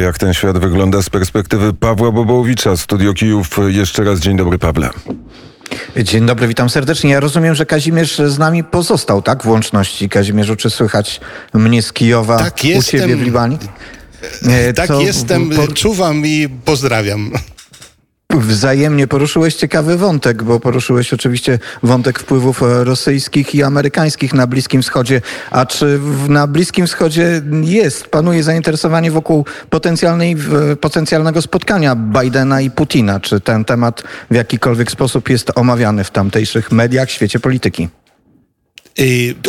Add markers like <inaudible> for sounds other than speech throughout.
jak ten świat wygląda z perspektywy Pawła Bobołowicza. Studio Kijów. Jeszcze raz dzień dobry, Pawle. Dzień dobry, witam serdecznie. Ja rozumiem, że Kazimierz z nami pozostał, tak? W łączności. Kazimierzu, czy słychać mnie z Kijowa tak, u jestem. ciebie w Libanie? E, tak, jestem. Po... Czuwam i pozdrawiam. Wzajemnie poruszyłeś ciekawy wątek, bo poruszyłeś oczywiście wątek wpływów rosyjskich i amerykańskich na Bliskim Wschodzie. A czy na Bliskim Wschodzie jest, panuje zainteresowanie wokół potencjalnej, potencjalnego spotkania Bidena i Putina? Czy ten temat w jakikolwiek sposób jest omawiany w tamtejszych mediach, świecie polityki?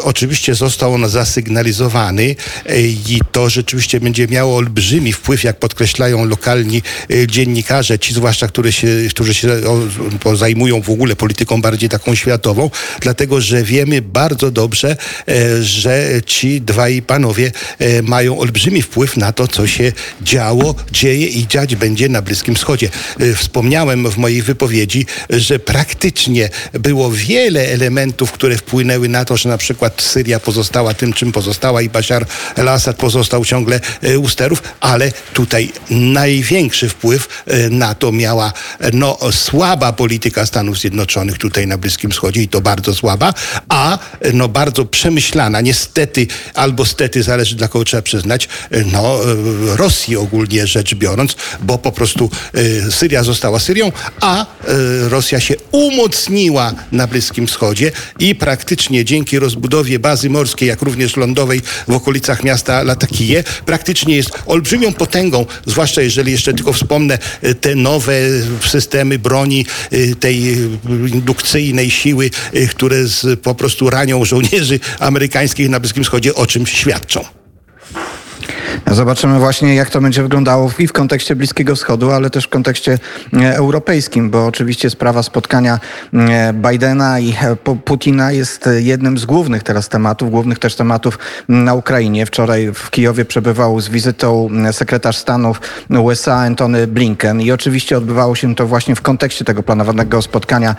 Oczywiście został on zasygnalizowany i to rzeczywiście będzie miało olbrzymi wpływ, jak podkreślają lokalni dziennikarze, ci zwłaszcza, którzy się, którzy się zajmują w ogóle polityką bardziej taką światową, dlatego że wiemy bardzo dobrze, że ci dwaj panowie mają olbrzymi wpływ na to, co się działo, dzieje i dziać będzie na Bliskim Wschodzie. Wspomniałem w mojej wypowiedzi, że praktycznie było wiele elementów, które wpłynęły na to, że na przykład Syria pozostała tym, czym pozostała i Bashar el-Assad pozostał ciągle e, u sterów, ale tutaj największy wpływ e, na to miała no, słaba polityka Stanów Zjednoczonych tutaj na Bliskim Wschodzie i to bardzo słaba, a no, bardzo przemyślana, niestety albo stety, zależy dla kogo trzeba przyznać, e, no, Rosji ogólnie rzecz biorąc, bo po prostu Syria została Syrią, a Rosja się umocniła na Bliskim Wschodzie i praktycznie dzięki dzięki rozbudowie bazy morskiej, jak również lądowej w okolicach miasta Latakije, praktycznie jest olbrzymią potęgą, zwłaszcza jeżeli jeszcze tylko wspomnę e, te nowe systemy broni, e, tej indukcyjnej siły, e, które z, po prostu ranią żołnierzy amerykańskich na Bliskim Wschodzie, o czym świadczą. Zobaczymy właśnie, jak to będzie wyglądało i w kontekście Bliskiego Wschodu, ale też w kontekście e, europejskim, bo oczywiście sprawa spotkania e, Bidena i e, Putina jest jednym z głównych teraz tematów, głównych też tematów na Ukrainie. Wczoraj w Kijowie przebywał z wizytą sekretarz Stanów USA Antony Blinken i oczywiście odbywało się to właśnie w kontekście tego planowanego spotkania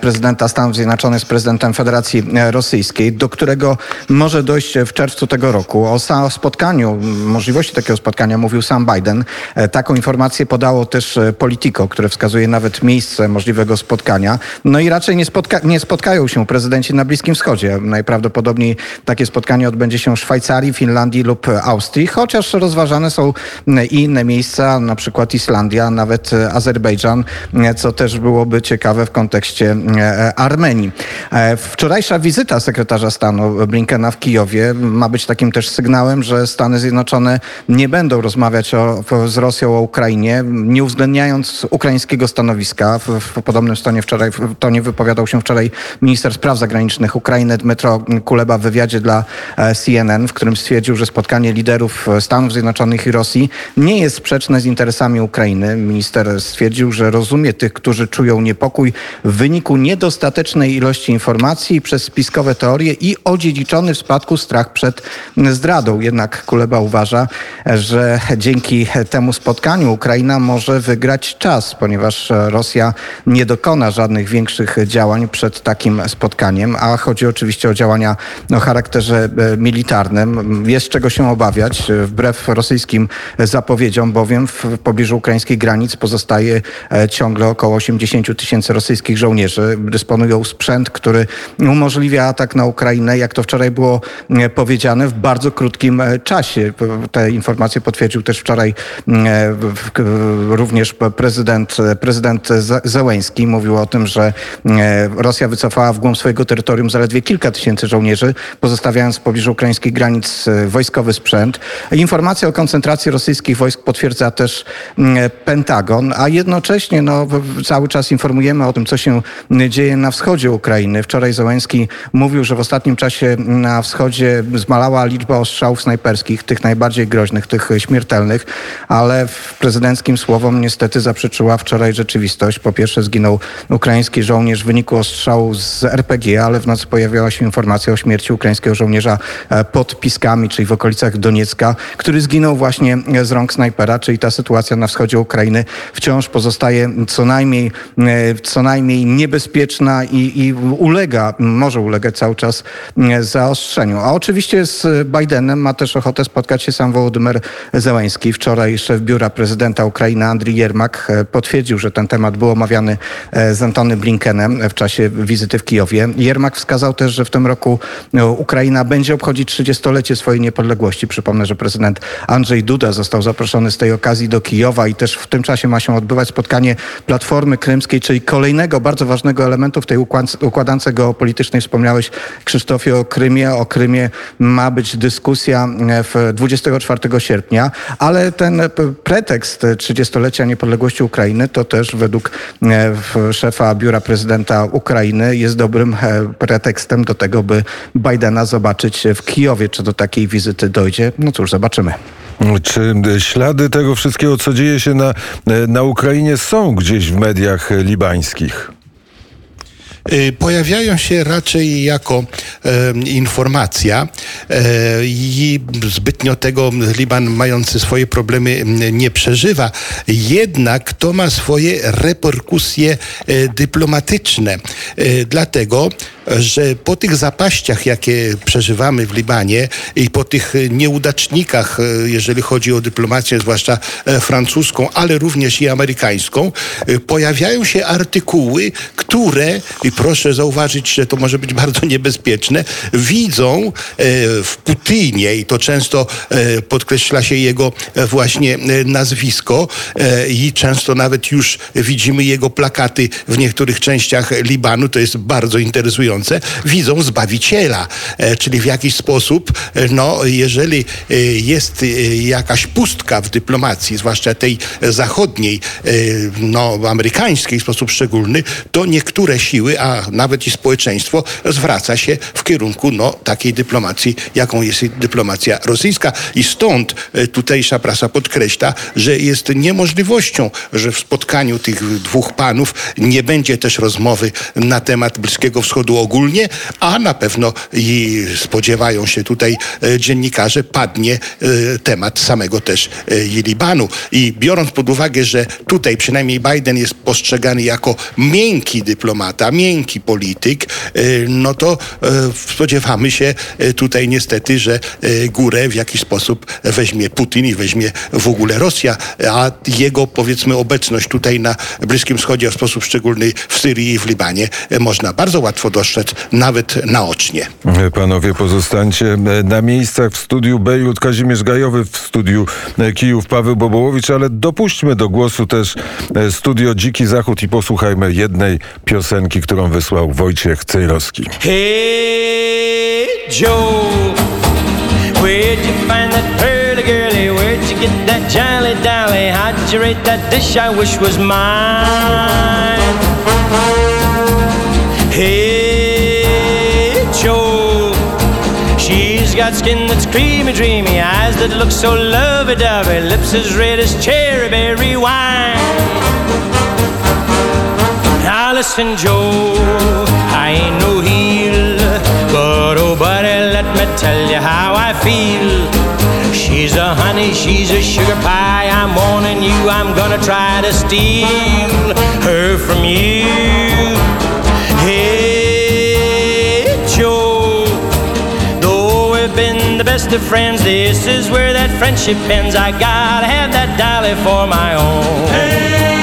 prezydenta Stanów Zjednoczonych z prezydentem Federacji Rosyjskiej, do którego może dojść w czerwcu tego roku. O spotkaniu możliwości takiego spotkania mówił sam Biden. E, taką informację podało też e, Politico, które wskazuje nawet miejsce możliwego spotkania. No i raczej nie, spotka nie spotkają się prezydenci na Bliskim Wschodzie. Najprawdopodobniej takie spotkanie odbędzie się w Szwajcarii, Finlandii lub Austrii, chociaż rozważane są i inne miejsca, na przykład Islandia, nawet Azerbejdżan, co też byłoby ciekawe w kontekście e, Armenii. Wczorajsza wizyta sekretarza stanu Blinkena w Kijowie ma być takim też sygnałem, że Stany Zjednoczone Zjednoczone nie będą rozmawiać o, z Rosją o Ukrainie, nie uwzględniając ukraińskiego stanowiska. W, w podobnym stanie wczoraj, w tonie wypowiadał się wczoraj minister spraw zagranicznych Ukrainy Dmytro Kuleba w wywiadzie dla e, CNN, w którym stwierdził, że spotkanie liderów e, Stanów Zjednoczonych i Rosji nie jest sprzeczne z interesami Ukrainy. Minister stwierdził, że rozumie tych, którzy czują niepokój w wyniku niedostatecznej ilości informacji przez spiskowe teorie i odziedziczony w spadku strach przed zdradą. Jednak Kuleba uważa, uważa, że dzięki temu spotkaniu Ukraina może wygrać czas, ponieważ Rosja nie dokona żadnych większych działań przed takim spotkaniem, a chodzi oczywiście o działania o charakterze e, militarnym. Jest czego się obawiać, wbrew rosyjskim zapowiedziom, bowiem w pobliżu ukraińskich granic pozostaje e, ciągle około 80 tysięcy rosyjskich żołnierzy. Dysponują sprzęt, który umożliwia atak na Ukrainę, jak to wczoraj było e, powiedziane, w bardzo krótkim czasie te informacje potwierdził też wczoraj mm, e, również prezydent, prezydent Zełęński. Mówił o tym, że mm, e, Rosja wycofała w głąb swojego terytorium zaledwie kilka tysięcy żołnierzy, pozostawiając w pobliżu ukraińskich granic e, wojskowy sprzęt. Informacja o koncentracji rosyjskich wojsk potwierdza też mm, Pentagon, a jednocześnie no, cały czas informujemy o tym, co się dzieje na wschodzie Ukrainy. Wczoraj Zełęński mówił, że w ostatnim czasie na wschodzie zmalała liczba ostrzałów snajperskich, tych najbardziej najbardziej groźnych, tych śmiertelnych, ale w prezydenckim słowom niestety zaprzeczyła wczoraj rzeczywistość. Po pierwsze zginął ukraiński żołnierz w wyniku ostrzału z RPG, ale w nocy pojawiała się informacja o śmierci ukraińskiego żołnierza e, pod Piskami, czyli w okolicach Doniecka, który zginął właśnie z rąk snajpera, czyli ta sytuacja na wschodzie Ukrainy wciąż pozostaje co najmniej, e, co najmniej niebezpieczna i, i ulega, może ulegać cały czas e, zaostrzeniu. A oczywiście z Bidenem ma też ochotę spotkać się sam Wołodymyr Zełański. Wczoraj szef biura prezydenta Ukrainy Andrii Jermak e, potwierdził, że ten temat był omawiany e, z Antony Blinkenem w czasie wizyty w Kijowie. Jermak wskazał też, że w tym roku Ukraina będzie obchodzić 30-lecie swojej niepodległości. Przypomnę, że prezydent Andrzej Duda został zaproszony z tej okazji do Kijowa i też w tym czasie ma się odbywać spotkanie Platformy Krymskiej, czyli kolejnego bardzo ważnego elementu w tej układance geopolitycznej. Wspomniałeś, Krzysztofie, o Krymie. O Krymie ma być dyskusja e, w 24 sierpnia, ale ten pretekst 30-lecia niepodległości Ukrainy to też według e, szefa biura prezydenta Ukrainy jest dobrym e, pretekstem do tego, by Bidena zobaczyć w Kijowie. Czy do takiej wizyty dojdzie? No cóż, zobaczymy. Czy ślady tego wszystkiego, co dzieje się na, na Ukrainie, są gdzieś w mediach libańskich? Y, pojawiają się raczej jako e, informacja e, i zbytnio tego Liban mający swoje problemy nie przeżywa. Jednak to ma swoje reperkusje e, dyplomatyczne. Dlatego, że po tych zapaściach, jakie przeżywamy w Libanie i po tych nieudacznikach, e, jeżeli chodzi o dyplomację, zwłaszcza e, francuską, ale również i amerykańską, pojawiają się artykuły, które, i proszę zauważyć, że to może być <laughs> bardzo niebezpieczne, widzą w Putinie, i to często podkreśla się jego właśnie nazwisko, i często nawet już widzimy jego plakaty w niektórych częściach Libanu, to jest bardzo interesujące widzą Zbawiciela. E, czyli w jakiś sposób, e, no, jeżeli e, jest jakaś pustka w dyplomacji, zwłaszcza tej zachodniej, no, amerykańskiej w sposób szczególny, to niektóre siły, a nawet i społeczeństwo zwraca się w kierunku no, takiej dyplomacji, jaką jest dyplomacja rosyjska. I stąd tutejsza prasa podkreśla, że jest niemożliwością, że w spotkaniu tych dwóch panów nie będzie też rozmowy na temat Bliskiego Wschodu ogólnie, a na pewno i spodziewają się tutaj e, dziennikarze, padnie e, temat samego też e, Libanu. I biorąc pod uwagę, że tutaj przynajmniej Biden jest postrzegany jako miękki dyplomata, miękki polityk, no to spodziewamy się tutaj niestety, że górę w jakiś sposób weźmie Putin i weźmie w ogóle Rosja, a jego powiedzmy obecność tutaj na Bliskim Wschodzie, a w sposób szczególny w Syrii i w Libanie można bardzo łatwo dostrzec nawet naocznie. Panowie, pozostańcie na miejscach w studiu Bejrut, Kazimierz Gajowy w studiu Kijów, Paweł Bobołowicz, ale dopuśćmy do głosu też e, studio Dziki Zachód i posłuchajmy jednej piosenki, którą wysłał Wojciech Cejrowski. Hey Joe, where'd you find that pearly girlie? Where'd you get that jolly dolly? How'd you rate that dish I wish was mine? Hey got skin that's creamy, dreamy, eyes that look so lovey-dovey, lips as red as cherry berry wine. Now listen, Joe, I ain't no heel, but oh, buddy, let me tell you how I feel. She's a honey, she's a sugar pie. I'm warning you, I'm gonna try to steal her from you. Best of friends. This is where that friendship ends. I gotta have that dolly for my own. Hey.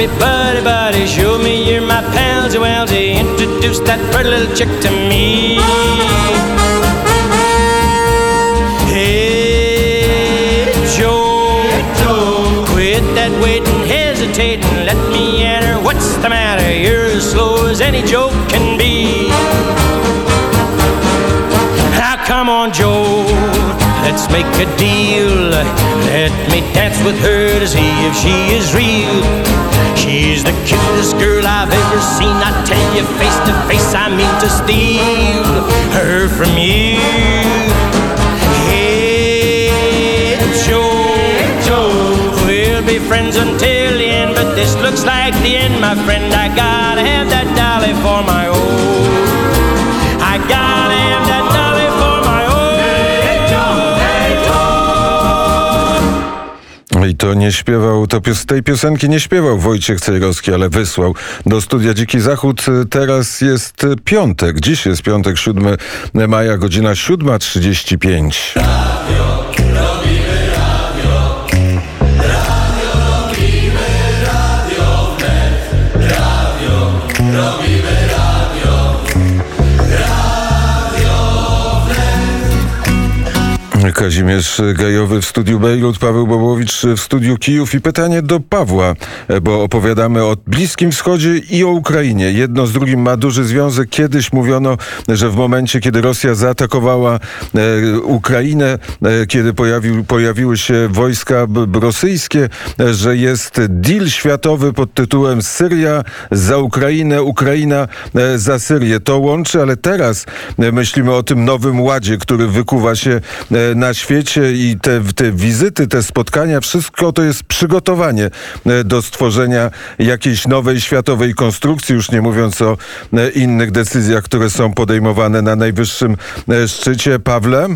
Be buddy buddy. Show me you're my pals, well, to introduce that pretty little chick to me. Hey, Joe, hey, Joe. quit that waiting, hesitating. Let me enter. What's the matter? You're as slow as any joke can be. Now, come on, Joe. Let's make a deal. Let me dance with her to see if she is real. She's the cutest girl I've ever seen. I tell you face to face, I mean to steal her from you. Hey, Joe, Joe, we'll be friends until the end, but this looks like the end, my friend. I gotta have that dolly for my own. I gotta have that to nie śpiewał, to pios, tej piosenki nie śpiewał Wojciech Cejrowski, ale wysłał do studia Dziki Zachód. Teraz jest piątek, dziś jest piątek, 7 maja, godzina 7.35. Kazimierz Gajowy w studiu Bejrut, Paweł Bobowicz w studiu Kijów i pytanie do Pawła, bo opowiadamy o Bliskim Wschodzie i o Ukrainie. Jedno z drugim ma duży związek. Kiedyś mówiono, że w momencie, kiedy Rosja zaatakowała e, Ukrainę, e, kiedy pojawił, pojawiły się wojska rosyjskie, e, że jest deal światowy pod tytułem Syria za Ukrainę, Ukraina za Syrię. To łączy, ale teraz myślimy o tym nowym ładzie, który wykuwa się e, na świecie i te, te wizyty, te spotkania, wszystko to jest przygotowanie e, do stworzenia jakiejś nowej światowej konstrukcji, już nie mówiąc o e, innych decyzjach, które są podejmowane na najwyższym e, szczycie. Pawle?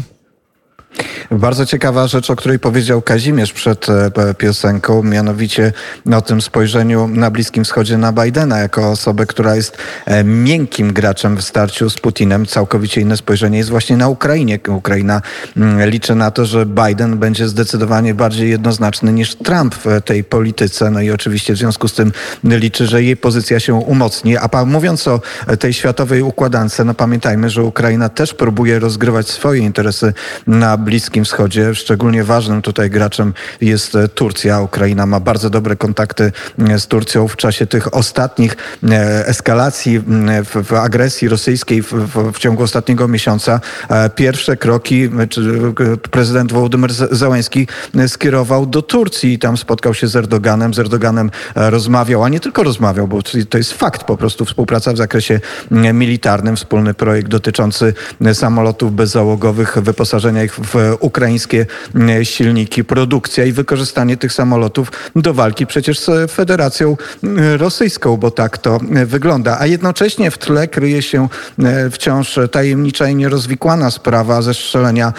Bardzo ciekawa rzecz, o której powiedział Kazimierz przed e, piosenką, mianowicie o tym spojrzeniu na Bliskim Wschodzie na Bidena jako osobę, która jest e, miękkim graczem w starciu z Putinem. Całkowicie inne spojrzenie jest właśnie na Ukrainie. Ukraina mm, liczy na to, że Biden będzie zdecydowanie bardziej jednoznaczny niż Trump w tej polityce. No i oczywiście w związku z tym liczy, że jej pozycja się umocni. A mówiąc o tej światowej układance, no pamiętajmy, że Ukraina też próbuje rozgrywać swoje interesy na Bliskim Wschodzie. Szczególnie ważnym tutaj graczem jest e, Turcja. Ukraina ma bardzo dobre kontakty e, z Turcją w czasie tych ostatnich e, eskalacji w, w agresji rosyjskiej w, w, w, ciągu ostatniego miesiąca. Pierwsze kroki prezydent Wołodymyr Załęski skierował do Turcji i tam spotkał się z Erdoganem. Z Erdoganem rozmawiał, a nie tylko rozmawiał, bo to jest fakt po prostu współpraca w zakresie militarnym, wspólny projekt dotyczący samolotów bezzałogowych, wyposażenia ich w ukraińskie silniki, produkcja i wykorzystanie tych samolotów do walki przecież z Federacją Rosyjską, bo tak to wygląda. A jednocześnie w tle kryje się wciąż tajemnicza i nierozwikłana sprawa zestrzelenia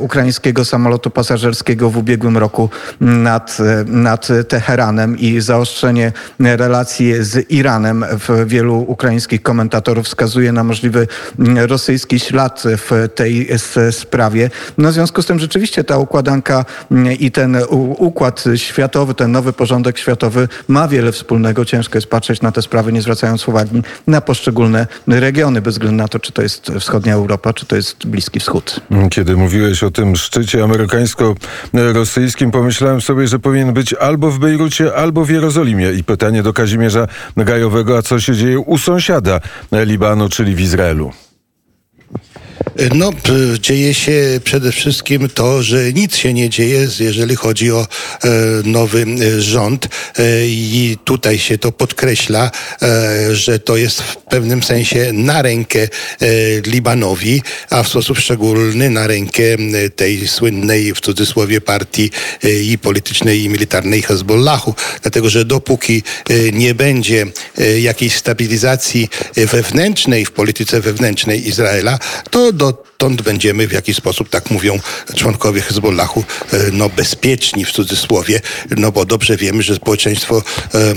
ukraińskiego samolotu pasażerskiego w ubiegłym roku nad, nad Teheranem i zaostrzenie relacji z Iranem w wielu ukraińskich komentatorów wskazuje na możliwy rosyjski ślad w tej sprawie. No w związku z tym rzeczywiście ta układanka i ten układ światowy, ten nowy porządek światowy ma wiele wspólnego. Ciężko jest patrzeć na te sprawy, nie zwracając uwagi na poszczególne regiony, bez względu na to, czy to jest wschodnia Europa, czy to jest Bliski Wschód. Kiedy mówiłeś o tym szczycie amerykańsko-rosyjskim, pomyślałem sobie, że powinien być albo w Bejrucie, albo w Jerozolimie. I pytanie do Kazimierza Gajowego, a co się dzieje u sąsiada Libanu, czyli w Izraelu? No, dzieje się przede wszystkim to, że nic się nie dzieje, jeżeli chodzi o e, nowy rząd. E, i tutaj się to podkreśla, e, że to jest w pewnym sensie na rękę e, Libanowi, a w sposób szczególny na rękę tej słynnej w cudzysłowie partii e, i politycznej i militarnej Hezbollahu, dlatego że dopóki e, nie będzie jakiejś stabilizacji wewnętrznej w polityce wewnętrznej Izraela, to dotąd będziemy w jakiś sposób, tak mówią członkowie Hezbollahu, no bezpieczni w cudzysłowie, no bo dobrze wiemy, że społeczeństwo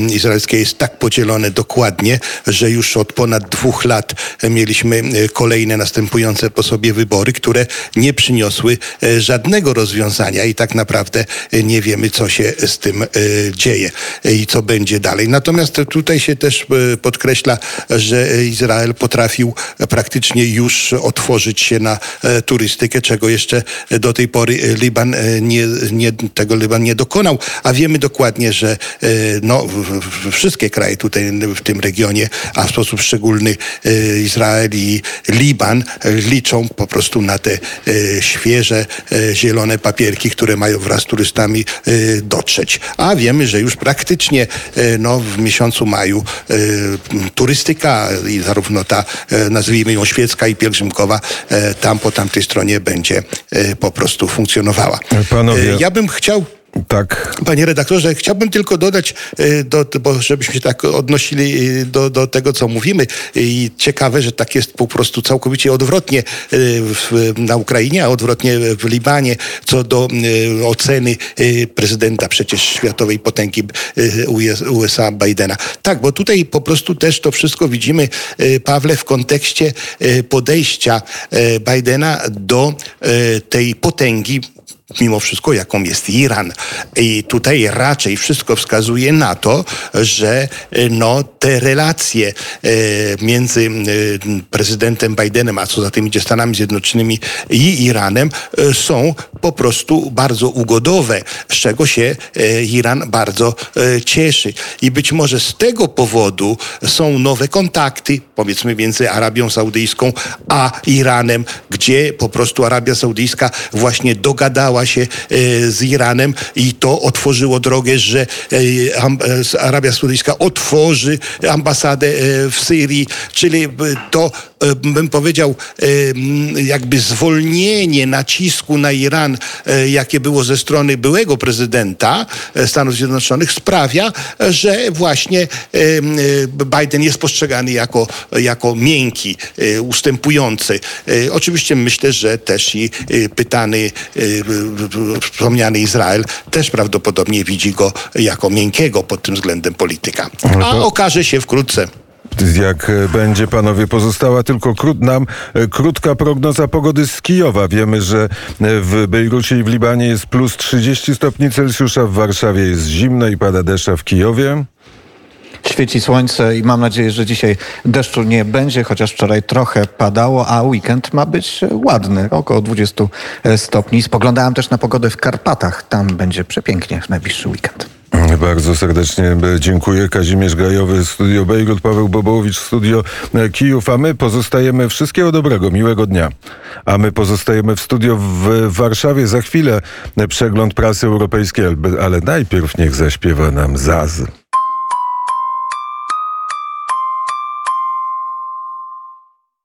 izraelskie jest tak podzielone dokładnie, że już od ponad dwóch lat mieliśmy kolejne następujące po sobie wybory, które nie przyniosły żadnego rozwiązania i tak naprawdę nie wiemy, co się z tym dzieje i co będzie dalej. Natomiast tutaj się też podkreśla, że Izrael potrafił praktycznie już otworzyć się na turystykę, czego jeszcze do tej pory Liban nie, nie, tego Liban nie dokonał, a wiemy dokładnie, że no, wszystkie kraje tutaj w tym regionie, a w sposób szczególny Izrael i Liban liczą po prostu na te świeże, zielone papierki, które mają wraz z turystami dotrzeć. A wiemy, że już praktycznie no, w miesiącu maju turystyka i zarówno ta, nazwijmy ją świecka i pielgrzymkowa, tam po tamtej stronie będzie po prostu funkcjonowała. Panowie. Ja bym chciał Tak. Panie redaktorze, chciałbym tylko dodać, e, do, bo żebyśmy się tak odnosili e, do, do tego, co mówimy. I ciekawe, że tak jest po prostu całkowicie odwrotnie e, w, na Ukrainie, a odwrotnie w Libanie, co do e, oceny e, prezydenta przecież światowej potęgi e, US USA Bidena. Tak, bo tutaj po prostu też to wszystko widzimy, e, Pawle, w kontekście e, podejścia e, Bidena do e, tej potęgi mimo wszystko, jaką jest Iran. I tutaj raczej wszystko wskazuje na to, że e, no, te relacje e, między e, prezydentem Bidenem, a co za tym idzie Stanami Zjednoczonymi i Iranem, są po prostu bardzo ugodowe, z czego się Iran bardzo cieszy. I być może z tego powodu są nowe kontakty, powiedzmy między Arabią Saudyjską a Iranem, gdzie po prostu Arabia Saudyjska właśnie dogadała się e, z Iranem i to otworzyło drogę, że e, e, Arabia Saudyjska otworzy ambasadę w Syrii, czyli to bym powiedział jakby zwolnienie nacisku na Iran, jakie było ze strony byłego prezydenta Stanów Zjednoczonych sprawia, że właśnie Biden jest postrzegany jako, jako miękki, ustępujący. Oczywiście myślę, że też i pytany wspomniany Izrael też prawdopodobnie widzi go jako miękkiego pod tym względem polityka. A okaże się wkrótce. Jak e, będzie, panowie, pozostała tylko krót, nam e, krótka prognoza pogody z Kijowa. Wiemy, że e, w Bejrucie i w Libanie jest plus 30 stopni Celsjusza, w Warszawie jest zimno i pada deszcz, w Kijowie... Świeci słońce i mam nadzieję, że dzisiaj deszczu nie będzie, chociaż wczoraj trochę padało, a weekend ma być ładny, około 20 stopni. Spoglądałem też na pogodę w Karpatach. Tam będzie przepięknie w najbliższy weekend. Bardzo serdecznie dziękuję. Kazimierz Gajowy, Studio Bejrut, Paweł Bobołowicz, Studio Kijów, a my pozostajemy wszystkiego dobrego, miłego dnia. A my pozostajemy w studio w Warszawie. Za chwilę przegląd prasy europejskiej, ale najpierw niech zaśpiewa nam Zaz.